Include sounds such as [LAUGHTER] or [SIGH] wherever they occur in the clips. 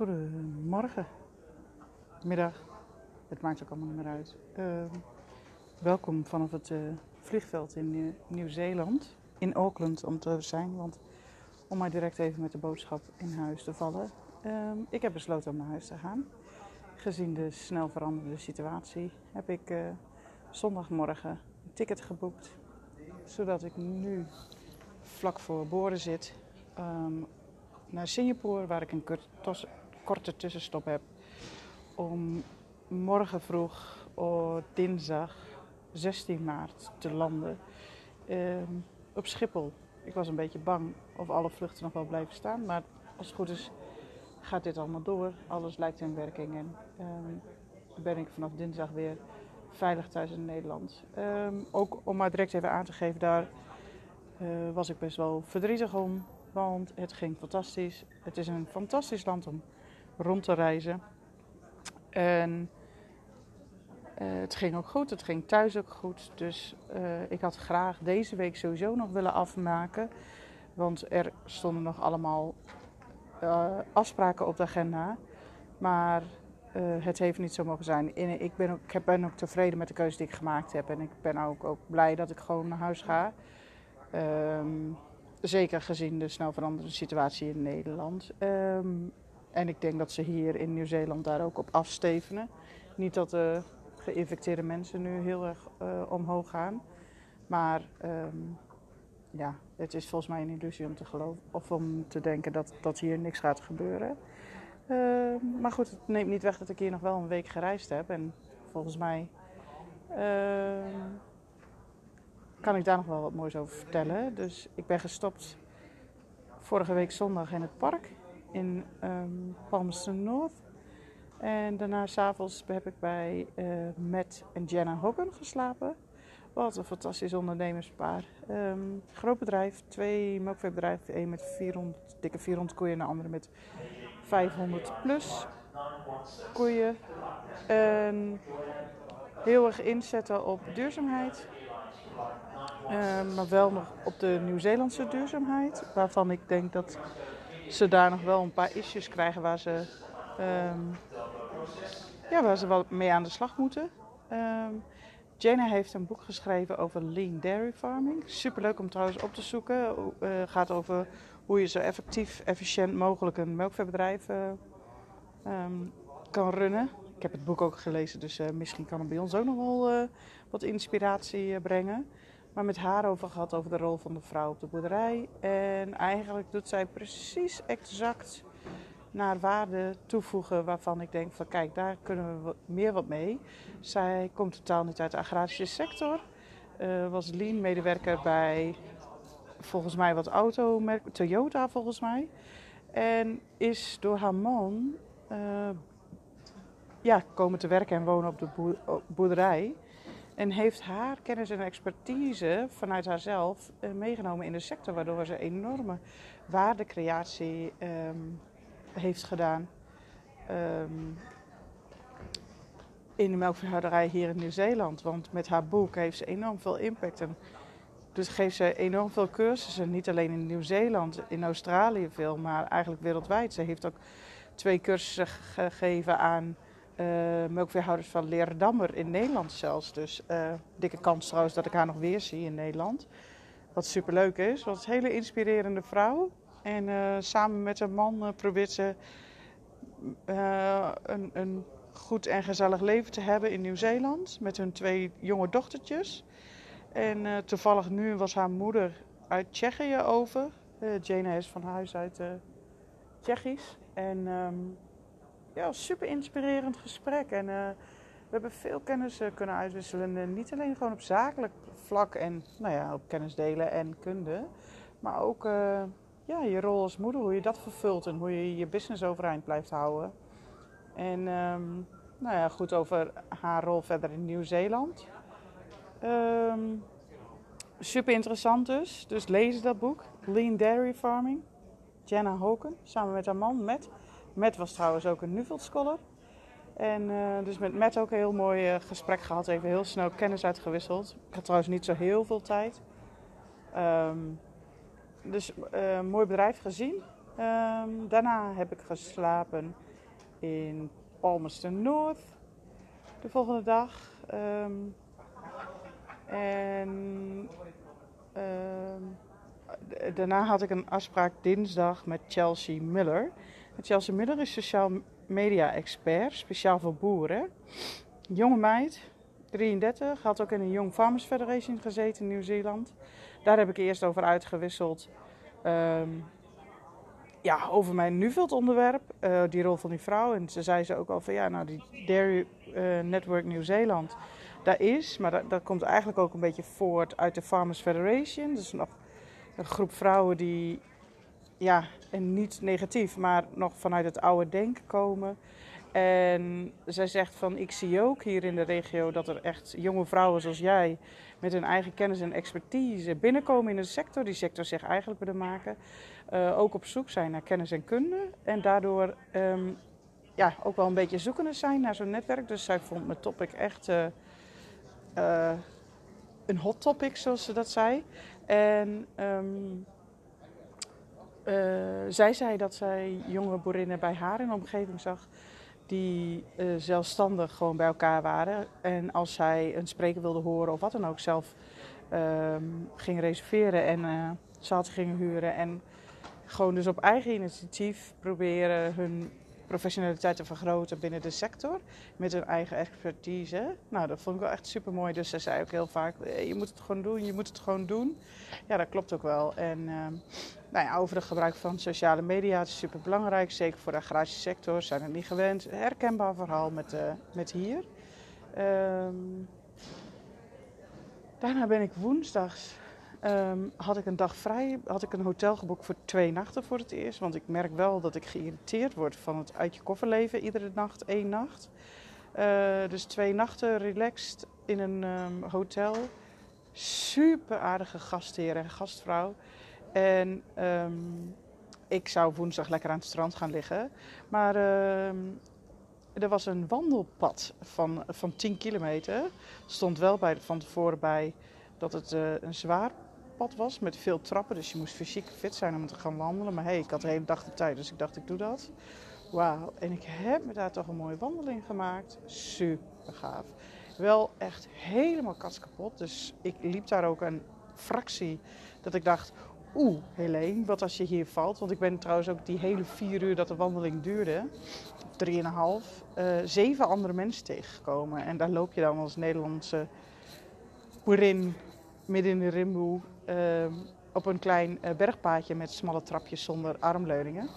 Goedemorgen, middag. Het maakt ook allemaal niet meer uit. Uh, welkom vanaf het uh, vliegveld in uh, Nieuw-Zeeland. In Auckland om te zijn. Want om maar direct even met de boodschap in huis te vallen. Ehm, ik heb besloten om naar huis te gaan. Gezien de snel veranderende situatie heb ik eh, zondagmorgen een ticket geboekt. Zodat ik nu vlak voor Boren zit. Um, naar Singapore, waar ik een korte tussenstop heb. Om morgen vroeg, oh, dinsdag 16 maart, te landen uh, op Schiphol. Ik was een beetje bang of alle vluchten nog wel blijven staan. Maar als het goed is, gaat dit allemaal door. Alles lijkt in werking. En uh, ben ik vanaf dinsdag weer veilig thuis in Nederland. Um, ook om maar direct even aan te geven, daar uh, was ik best wel verdrietig om. Want het ging fantastisch. Het is een fantastisch land om rond te reizen. En uh, het ging ook goed. Het ging thuis ook goed. Dus uh, ik had graag deze week sowieso nog willen afmaken. Want er stonden nog allemaal uh, afspraken op de agenda. Maar het heeft niet zo mogen zijn. Ik ben, ook, ik ben ook tevreden met de keuze die ik gemaakt heb. En ik ben ook, ook blij dat ik gewoon naar huis ga. Um, Zeker gezien de snel veranderende situatie in Nederland. Um, en ik denk dat ze hier in Nieuw-Zeeland daar ook op afstevenen. Niet dat de geïnfecteerde mensen nu heel erg uh, omhoog gaan. Maar um, ja, het is volgens mij een illusie om te geloven of om te denken dat, dat hier niks gaat gebeuren. Uh, maar goed, het neemt niet weg dat ik hier nog wel een week gereisd heb. En volgens mij uh, kan ik daar nog wel wat moois over vertellen. Dus ik ben gestopt vorige week zondag in het park in um, Palmerston North. En daarna s'avonds heb ik bij uh, Matt en Jenna Hogan geslapen. Wat een fantastisch ondernemerspaar. Um, groot bedrijf, twee melkveebedrijven. Een met 400, dikke 400 koeien en de andere met 500 plus koeien. En heel erg inzetten op duurzaamheid. Uh, maar wel nog op de Nieuw-Zeelandse duurzaamheid. Waarvan ik denk dat ze daar nog wel een paar issues krijgen waar ze, um, ja, waar ze wel mee aan de slag moeten. Um, Jana heeft een boek geschreven over lean dairy farming. Superleuk om trouwens op te zoeken. Uh, gaat over hoe je zo effectief, efficiënt mogelijk een melkveebedrijf uh, um, kan runnen. Ik heb het boek ook gelezen, dus uh, misschien kan het bij ons ook nog wel wat inspiratie brengen maar met haar over gehad over de rol van de vrouw op de boerderij. En eigenlijk doet zij precies exact naar waarde toevoegen waarvan ik denk van kijk, daar kunnen we meer wat mee. Zij komt totaal niet uit de agrarische sector. Uh, was lean medewerker bij volgens mij wat automerk, Toyota volgens mij. En is door haar man uh, ja, komen te werken en wonen op de boerderij. En heeft haar kennis en expertise vanuit haarzelf uh, meegenomen in de sector, waardoor ze enorme waardecreatie um, heeft gedaan. Um, in de melkveehouderij hier in Nieuw-Zeeland. Want met haar boek heeft ze enorm veel impact. En dus geeft ze enorm veel cursussen. Niet alleen in Nieuw-Zeeland, in Australië veel, maar eigenlijk wereldwijd. Ze heeft ook twee cursussen gegeven aan uh, melkveehouders van Leerdammer in Nederland zelfs. Dus uh, dikke kans trouwens dat ik haar nog weer zie in Nederland. Wat superleuk is. Wat een hele inspirerende vrouw. En uh, samen met haar man probeert ze een, een, goed en gezellig leven te hebben in Nieuw-Zeeland. Met hun twee jonge dochtertjes. En toevallig nu was haar moeder uit Tsjechië over. Jane is van huis uit Tsjechisch. En... Um, ja, super inspirerend gesprek. En uh, we hebben veel kennis uh, kunnen uitwisselen. Uh, niet alleen gewoon op zakelijk vlak en nou ja, op kennis delen en kunde. Maar ook ja, je rol als moeder, hoe je dat vervult en hoe je je business overeind blijft houden. En um, nou ja, goed over haar rol verder in Nieuw-Zeeland. Um, super interessant dus. Dus lees dat boek. Lean Dairy Farming. Jenna Hoken, samen met haar man Matt. Matt was trouwens ook een Nuffield Scholar. En uh, dus met Matt ook een heel mooi uh, gesprek gehad. Even heel snel kennis uitgewisseld. Ik had trouwens niet zo heel veel tijd. Um, dus uh, mooi bedrijf gezien. Um, daarna heb ik geslapen in Palmerston North de volgende dag. Ehm, en ehm, daarna had ik een afspraak dinsdag met Chelsea Miller. Chelsea Miller is sociaal media expert, speciaal voor boeren. Jonge meid, 33, had ook in een Young Farmers Federation gezeten in Nieuw-Zeeland. Daar heb ik eerst over uitgewisseld. Ehm, ja, over mijn Nuveld onderwerp, uh, die rol van die vrouw. En ze zei ze ook al van ja, nou die Dairy uh, Network Nieuw-Zeeland, daar is. Maar dat, dat, komt eigenlijk ook een beetje voort uit de Farmers Federation. Dus nog een groep vrouwen die, ja, en niet negatief, maar nog vanuit het oude denken komen. En zij zegt van, ik zie ook hier in de regio dat er echt jonge vrouwen zoals jij met hun eigen kennis en expertise binnenkomen in de sector, die sector zich eigenlijk willen maken. Uh, ook op zoek zijn naar kennis en kunde. En daardoor um, ja, ook wel een beetje zoekende zijn naar zo'n netwerk. Dus zij vond mijn topic echt uh, uh, een hot topic, zoals ze dat zei. En um, zij zei dat zij jonge boerinnen bij haar in de omgeving zag die uh, zelfstandig gewoon bij elkaar waren. En als zij een spreker wilde horen of wat dan ook, zelf uh, ging reserveren en uh, gingen huren. En gewoon dus op eigen initiatief proberen hun professionaliteit te vergroten binnen de sector. Met hun eigen expertise. Nou, dat vond ik wel echt super mooi. Dus ze zei ook heel vaak: je moet het gewoon doen, je moet het gewoon doen. Ja, dat klopt ook wel. En uh, nou ja, over het gebruik van sociale media is super belangrijk. Zeker voor de agrarische sector zijn het niet gewend. Herkenbaar verhaal met, uh, met hier. Um, daarna ben ik woensdags Um, had ik een dag vrij, had ik een hotel geboekt voor twee nachten voor het eerst. Want ik merk wel dat ik geïrriteerd word van het uit je koffer leven, iedere nacht één nacht. Uh, dus twee nachten relaxed in een um, hotel. Super aardige gastheer en gastvrouw. En um, ik zou woensdag lekker aan het strand gaan liggen. Maar er was een wandelpad van, van 10 kilometer. Stond wel bij, van tevoren bij dat het uh, een zwaar was met veel trappen. Dus je moest fysiek fit zijn om te gaan wandelen. Maar hey, ik had de hele dag de tijd, dus ik dacht ik doe dat. Wauw, en ik heb me daar toch een mooie wandeling gemaakt. Super gaaf. Wel echt helemaal kapot. Dus ik liep daar ook een fractie dat ik dacht... Oeh, Helene, wat als je hier valt? Want ik ben trouwens ook die hele vier uur dat de wandeling duurde, drieënhalf, uh, zeven andere mensen tegengekomen. En daar loop je dan als Nederlandse boerin midden in de rimboe op een klein uh, bergpaadje met smalle trapjes zonder armleuningen.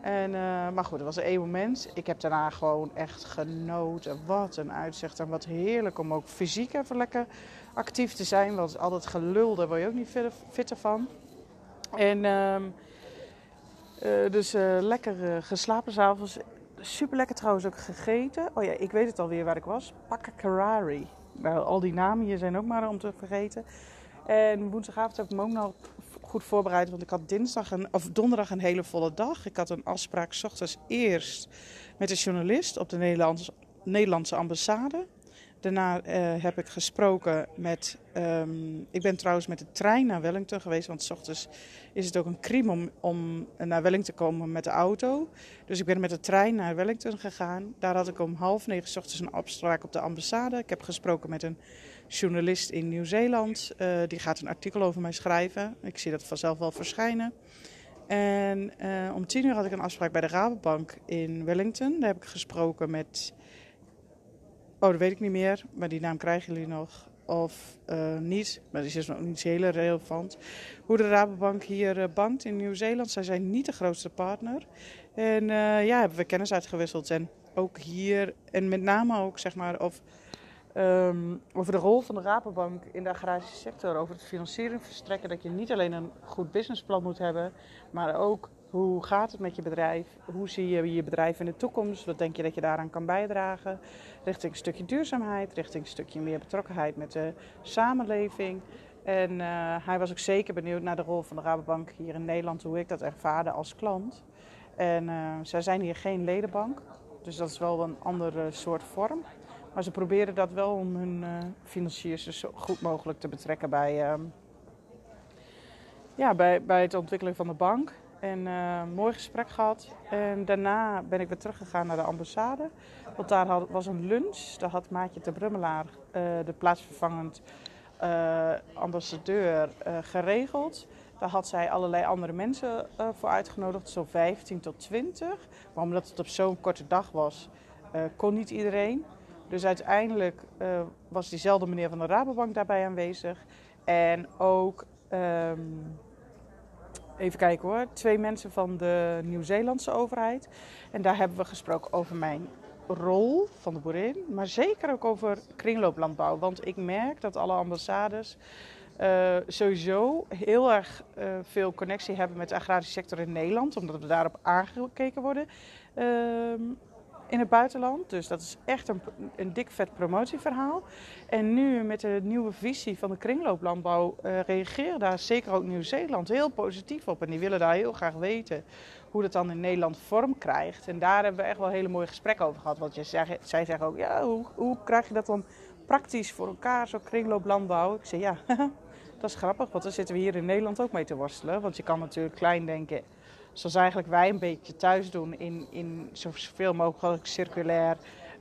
En, uh, maar goed, dat was één moment. Ik heb daarna gewoon echt genoten. Wat een uitzicht en wat heerlijk om ook fysiek even lekker actief te zijn. Want altijd gelul, daar word je ook niet fitter van. En uh, dus lekker geslapen s'avonds. Super lekker trouwens ook gegeten. Oh ja, ik weet het alweer waar ik was. Pakakarari. Nou, al die namen hier zijn ook maar om te vergeten. En woensdagavond heb ik me ook nog goed voorbereid. Want ik had dinsdag of donderdag een hele volle dag. Ik had een afspraak s ochtends eerst met een journalist op de Nederlandse, Nederlandse ambassade. Daarna uh, heb ik gesproken met. Um, ik ben trouwens met de trein naar Wellington geweest. Want s ochtends is het ook een crime om, om naar Wellington te komen met de auto. Dus ik ben met de trein naar Wellington gegaan. Daar had ik om half negen s ochtends een afspraak op de ambassade. Ik heb gesproken met een journalist in Nieuw-Zeeland. Uh, die gaat een artikel over mij schrijven. Ik zie dat vanzelf wel verschijnen. En uh, om tien uur had ik een afspraak bij de Rabobank in Wellington. Daar heb ik gesproken met. Oh, dat weet ik niet meer, maar die naam krijgen jullie nog. Of uh, niet, maar die is nog niet heel relevant. Hoe de Rabobank hier bankt in Nieuw-Zeeland. Zij zijn niet de grootste partner. En ja, hebben we kennis uitgewisseld. En ook hier, en met name ook zeg maar, of Um, over de rol van de Rabobank in de agrarische sector, over het financiering verstrekken. Dat je niet alleen een goed businessplan moet hebben, maar ook hoe gaat het met je bedrijf? Hoe zie je je bedrijf in de toekomst? Wat denk je dat je daaraan kan bijdragen? Richting een stukje duurzaamheid, richting een stukje meer betrokkenheid met de samenleving. En uh, hij was ook zeker benieuwd naar de rol van de Rabobank hier in Nederland, hoe ik dat ervaarde als klant. En uh, zij zijn hier geen ledenbank, dus dat is wel een andere soort vorm. Maar ze proberen dat wel om hun uh, financiers zo goed mogelijk te betrekken bij, uh, ja, bij, bij het ontwikkelen van de bank. En uh, mooi gesprek gehad. En daarna ben ik weer teruggegaan naar de ambassade. Want daar had, was een lunch. Daar had Maatje de Brummelaar, uh, de plaatsvervangend ambassadeur, geregeld. Daar had zij allerlei andere mensen voor uitgenodigd, zo 15 tot 20. Maar omdat het op zo'n korte dag was, kon niet iedereen. Dus uiteindelijk was diezelfde meneer van de Rabobank daarbij aanwezig. En ook um, even kijken hoor, twee mensen van de Nieuw-Zeelandse overheid. En daar hebben we gesproken over mijn rol van de boerin, maar zeker ook over kringlooplandbouw. Want ik merk dat alle ambassades uh, sowieso heel erg uh, veel connectie hebben met de agrarische sector in Nederland, omdat we daarop aangekeken worden. Uh, in het buitenland. Dus dat is echt een, een dik vet promotieverhaal. En nu met de nieuwe visie van de kringlooplandbouw uh, reageert daar zeker ook Nieuw-Zeeland heel positief op. En die willen daar heel graag weten hoe dat dan in Nederland vorm krijgt. En daar hebben we echt wel hele mooie gesprekken over gehad. Want je zij zeggen ook, ja, hoe, hoe krijg je dat dan praktisch voor elkaar, zo kringlooplandbouw? Ik zeg, ja, [LAUGHS] dat is grappig, want daar zitten we hier in Nederland ook mee te worstelen. Want je kan natuurlijk klein denken zoals eigenlijk wij een beetje thuis doen in, in zoveel mogelijk circulair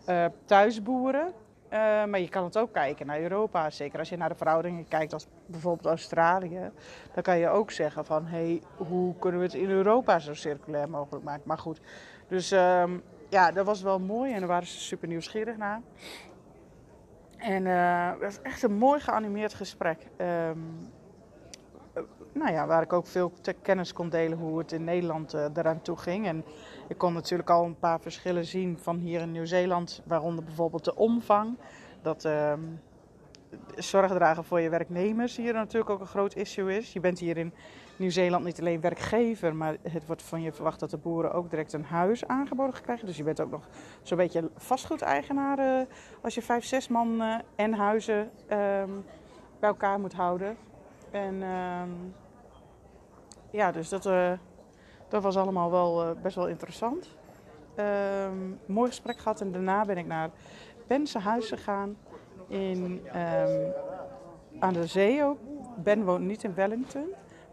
uh, thuisboeren. Uh, maar je kan het ook kijken naar Europa. Zeker als je naar de verhoudingen kijkt als bijvoorbeeld Australië. Dan kan je ook zeggen van hé, hey, hoe kunnen we het in Europa zo circulair mogelijk maken. Maar goed, dus um, ja, dat was wel mooi en daar waren ze super nieuwsgierig naar. En uh, het was echt een mooi geanimeerd gesprek. Um, nou ja, waar ik ook veel kennis kon delen hoe het in Nederland uh, eraan toe ging. En ik kon natuurlijk al een paar verschillen zien van hier in Nieuw-Zeeland, waaronder bijvoorbeeld de omvang. Dat uh, zorg dragen voor je werknemers hier natuurlijk ook een groot issue is. Je bent hier in Nieuw-Zeeland niet alleen werkgever, maar het wordt van je verwacht dat de boeren ook direct een huis aangeboden krijgen. Dus je bent ook nog zo'n beetje vastgoedeigenaar uh, als je vijf, zes man en huizen ehm, bij elkaar moet houden. En ehm, ja, dus dat, uh, dat was allemaal wel uh, best wel interessant. Um, mooi gesprek gehad en daarna ben ik naar Ben's huis gegaan in, um, aan de zee ook. Ben woont niet in Wellington,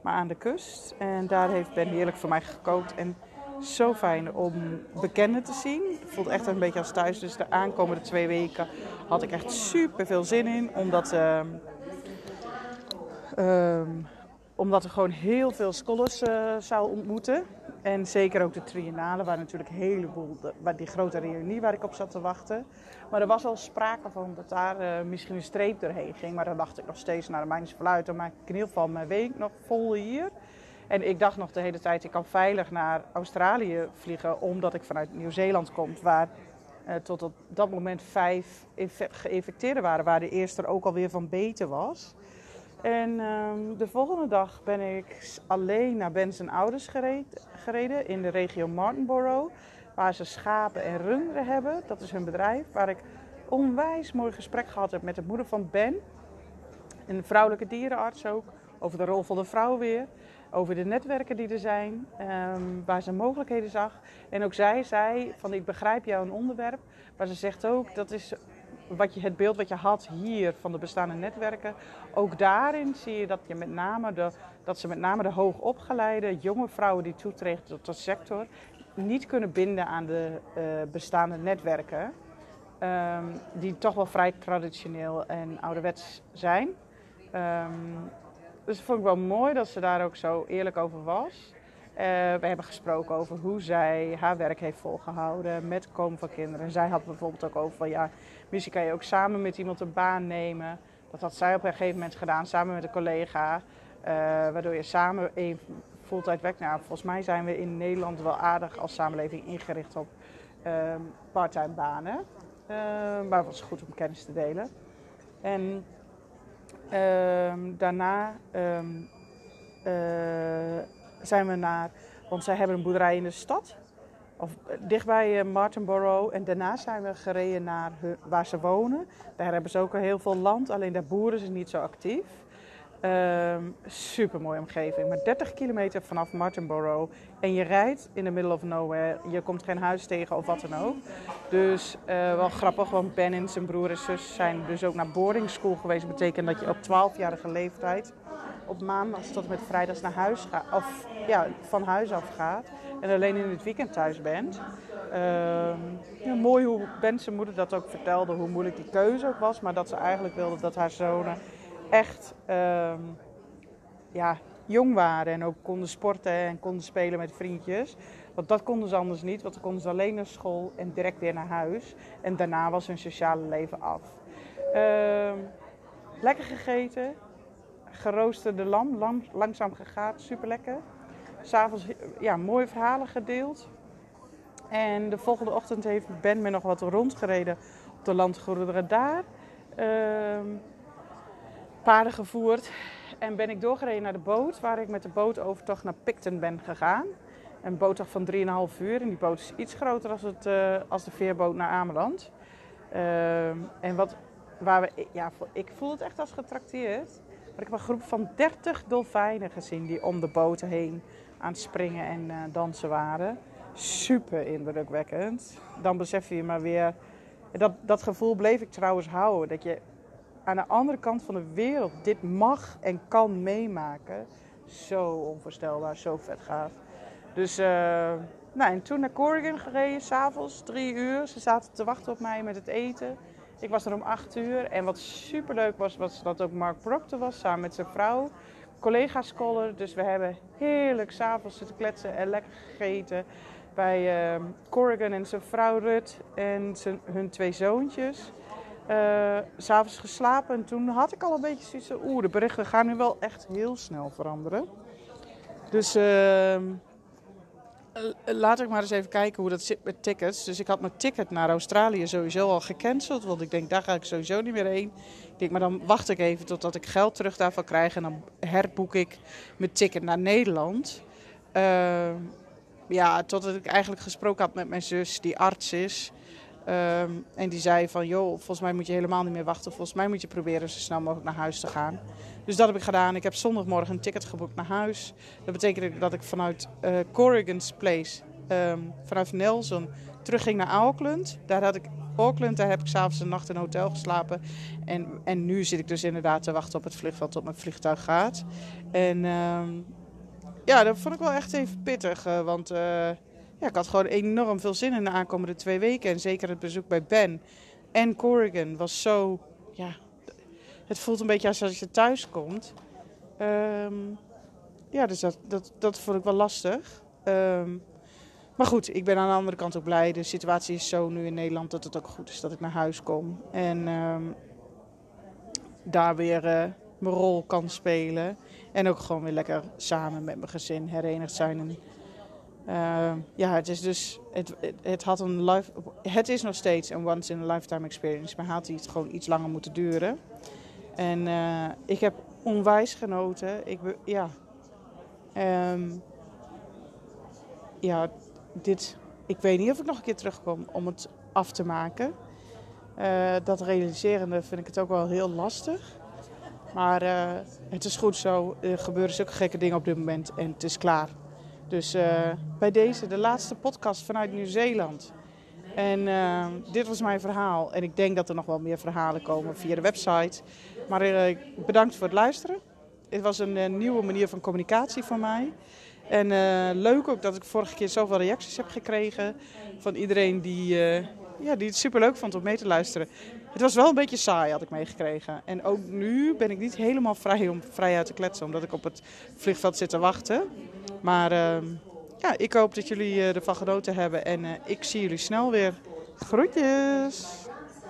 maar aan de kust. En daar heeft Ben heerlijk voor mij gekookt. En zo fijn om bekenden te zien. Voelt echt een beetje als thuis. Dus de aankomende twee weken had ik echt super veel zin in. Omdat... Um, omdat er gewoon heel veel scholars uh, zou ontmoeten. En zeker ook de triennale, waar natuurlijk een heleboel, de, die grote reunie waar ik op zat te wachten. Maar er was al sprake van dat daar uh, misschien een streep doorheen ging. Maar dan dacht ik nog steeds, nou, de mij niet uit. Dan maak ik in ieder geval mijn week nog vol hier. En ik dacht nog de hele tijd, ik kan veilig naar Australië vliegen, omdat ik vanuit Nieuw-Zeeland kom, waar uh, tot op dat moment vijf geïnfecteerden waren, waar de eerste er ook alweer van beter was. En um, de volgende dag ben ik alleen naar Ben zijn ouders gereden in de regio Martinborough. Waar ze schapen en runderen hebben. Dat is hun bedrijf. Waar ik onwijs mooi gesprek gehad heb met de moeder van Ben. Een vrouwelijke dierenarts ook. Over de rol van de vrouw weer. Over de netwerken die er zijn. Um, waar ze mogelijkheden zag. En ook zij zei van ik begrijp jou een onderwerp. Maar ze zegt ook dat is wat je, het beeld wat je had hier van de bestaande netwerken, ook daarin zie je dat, je met name dat ze met name de hoogopgeleide jonge vrouwen die toetreden tot de sector niet kunnen binden aan de uh, bestaande netwerken. Um, die toch wel vrij traditioneel en ouderwets zijn. Um, dus dat vond ik wel mooi dat ze daar ook zo eerlijk over was. Uh, we hebben gesproken over hoe zij haar werk heeft volgehouden met komen van kinderen. En zij had bijvoorbeeld ook over van ja, misschien kan je ook samen met iemand een baan nemen. Dat had zij op een gegeven moment gedaan, samen met een collega. Uh, waardoor je samen een fulltime werkt. Nou, volgens mij zijn we in Nederland wel aardig als samenleving ingericht op uh, parttime banen. Uh, maar het was goed om kennis te delen. En ehm, daarna um, zijn we naar, want zij hebben een boerderij in de stad, of eh, dichtbij uh, Martinborough. En daarna zijn we gereden naar waar ze wonen. Daar hebben ze ook al heel veel land, alleen daar boeren ze niet zo actief. Um, super mooie omgeving, maar 30 kilometer vanaf Martinborough. En je rijdt in the middle of nowhere. Je komt geen huis tegen of wat dan ook. Dus uh, wel grappig, want Ben en zijn broer en zus zijn dus ook naar boarding school geweest. Dat betekent dat je op 12-jarige leeftijd op maandag tot met vrijdags naar huis gaat. Of ja, van huis af gaat. En alleen in het weekend thuis bent. Ehm, ja, mooi hoe Ben zijn moeder dat ook vertelde. Hoe moeilijk die keuze ook was. Maar dat ze eigenlijk wilde dat haar zonen echt ehm, ja, jong waren. En ook konden sporten en konden spelen met vriendjes. Want dat konden ze anders niet. Want dan konden ze alleen naar school en direct weer naar huis. En daarna was hun sociale leven af. Ehm, lekker gegeten. Geroosterde lam, lam langzaam gegaat, super lekker. S'avonds ja, mooie verhalen gedeeld. En de volgende ochtend heeft Ben me nog wat rondgereden op de landgoederen daar. Ehm, paarden gevoerd. En ben ik doorgereden naar de boot, waar ik met de bootovertocht naar Picton ben gegaan. Een boottocht van 3,5 uur. En die boot is iets groter als, het, uh, als de veerboot naar Ameland. Uh, en wat, waar we, ja, ik voel het echt als getrakteerd. Ik heb een groep van 30 dolfijnen gezien die om de boten heen aan het springen en uh, dansen waren. Super indrukwekkend. Dan besef je maar weer. Dat, dat gevoel bleef ik trouwens houden. Dat je aan de andere kant van de wereld dit mag en kan meemaken. Zo onvoorstelbaar, zo vet gaaf. Dus, uh, nou, en toen naar Corrigan gereden, s'avonds, drie uur. Ze zaten te wachten op mij met het eten. Ik was er om acht uur. En wat super leuk was, was dat ook Mark Proctor was, samen met zijn vrouw. Collega-scholar. Dus we hebben heerlijk s'avonds zitten kletsen en lekker gegeten. Bij uh, Corrigan en zijn vrouw Rut en zijn, hun twee zoontjes. Uh, S'avonds geslapen en toen had ik al een beetje zoiets. Oeh, de berichten gaan nu wel echt heel snel veranderen. Dus... Uh, laat ik maar eens even kijken hoe dat zit met tickets. Dus ik had mijn ticket naar Australië sowieso al gecanceld. Want ik denk, daar ga ik sowieso niet meer heen. Ik denk, maar dan wacht ik even totdat ik geld terug daarvan krijg. En dan herboek ik mijn ticket naar Nederland. Uh, ja, totdat ik eigenlijk gesproken had met mijn zus, die arts is. Um, en die zei van, joh, volgens mij moet je helemaal niet meer wachten. Volgens mij moet je proberen zo snel mogelijk naar huis te gaan. Dus dat heb ik gedaan. Ik heb zondagmorgen een ticket geboekt naar huis. Dat betekende dat ik vanuit uh, Corrigan's Place, um, vanuit Nelson, terug ging naar Auckland. Daar had ik Auckland, daar heb ik s'avonds een nacht in een hotel geslapen. En, en nu zit ik dus inderdaad te wachten op het vliegveld tot mijn vliegtuig gaat. En um, ja, dat vond ik wel echt even pittig. Uh, want uh, ja, ik had gewoon enorm veel zin in de aankomende twee weken. En zeker het bezoek bij Ben en Corrigan was zo... Ja, het voelt een beetje als je thuis komt. Um, ja, dus dat, dat, dat vond ik wel lastig. Um, maar goed, ik ben aan de andere kant ook blij. De situatie is zo nu in Nederland dat het ook goed is dat ik naar huis kom. En um, daar weer uh, mijn rol kan spelen. En ook gewoon weer lekker samen met mijn gezin herenigd zijn. Uh, ja, het is dus. Het, het, had een life, het is nog steeds een once in a lifetime experience. Maar had het gewoon iets langer moeten duren. En uh, ik heb onwijs genoten. Ik, ja. Um, ja, dit. Ik weet niet of ik nog een keer terugkom om het af te maken. Uh, dat realiserende vind ik het ook wel heel lastig. Maar het is goed zo. Er gebeuren zulke gekke dingen op dit moment en het is klaar. Dus uh, bij deze, de laatste podcast vanuit Nieuw-Zeeland. En uh, dit was mijn verhaal. En ik denk dat er nog wel meer verhalen komen via de website. Maar uh, bedankt voor het luisteren. Het was een, nieuwe manier van communicatie voor mij. En leuk ook dat ik vorige keer zoveel reacties heb gekregen van iedereen die, ja, die het super leuk vond om mee te luisteren. Het was wel een beetje saai, had ik meegekregen. En ook nu ben ik niet helemaal vrij om vrij uit te kletsen, omdat ik op het vliegveld zit te wachten. Maar uh, ja, ik hoop dat jullie ervan genoten hebben en uh, ik zie jullie snel weer. Groetjes!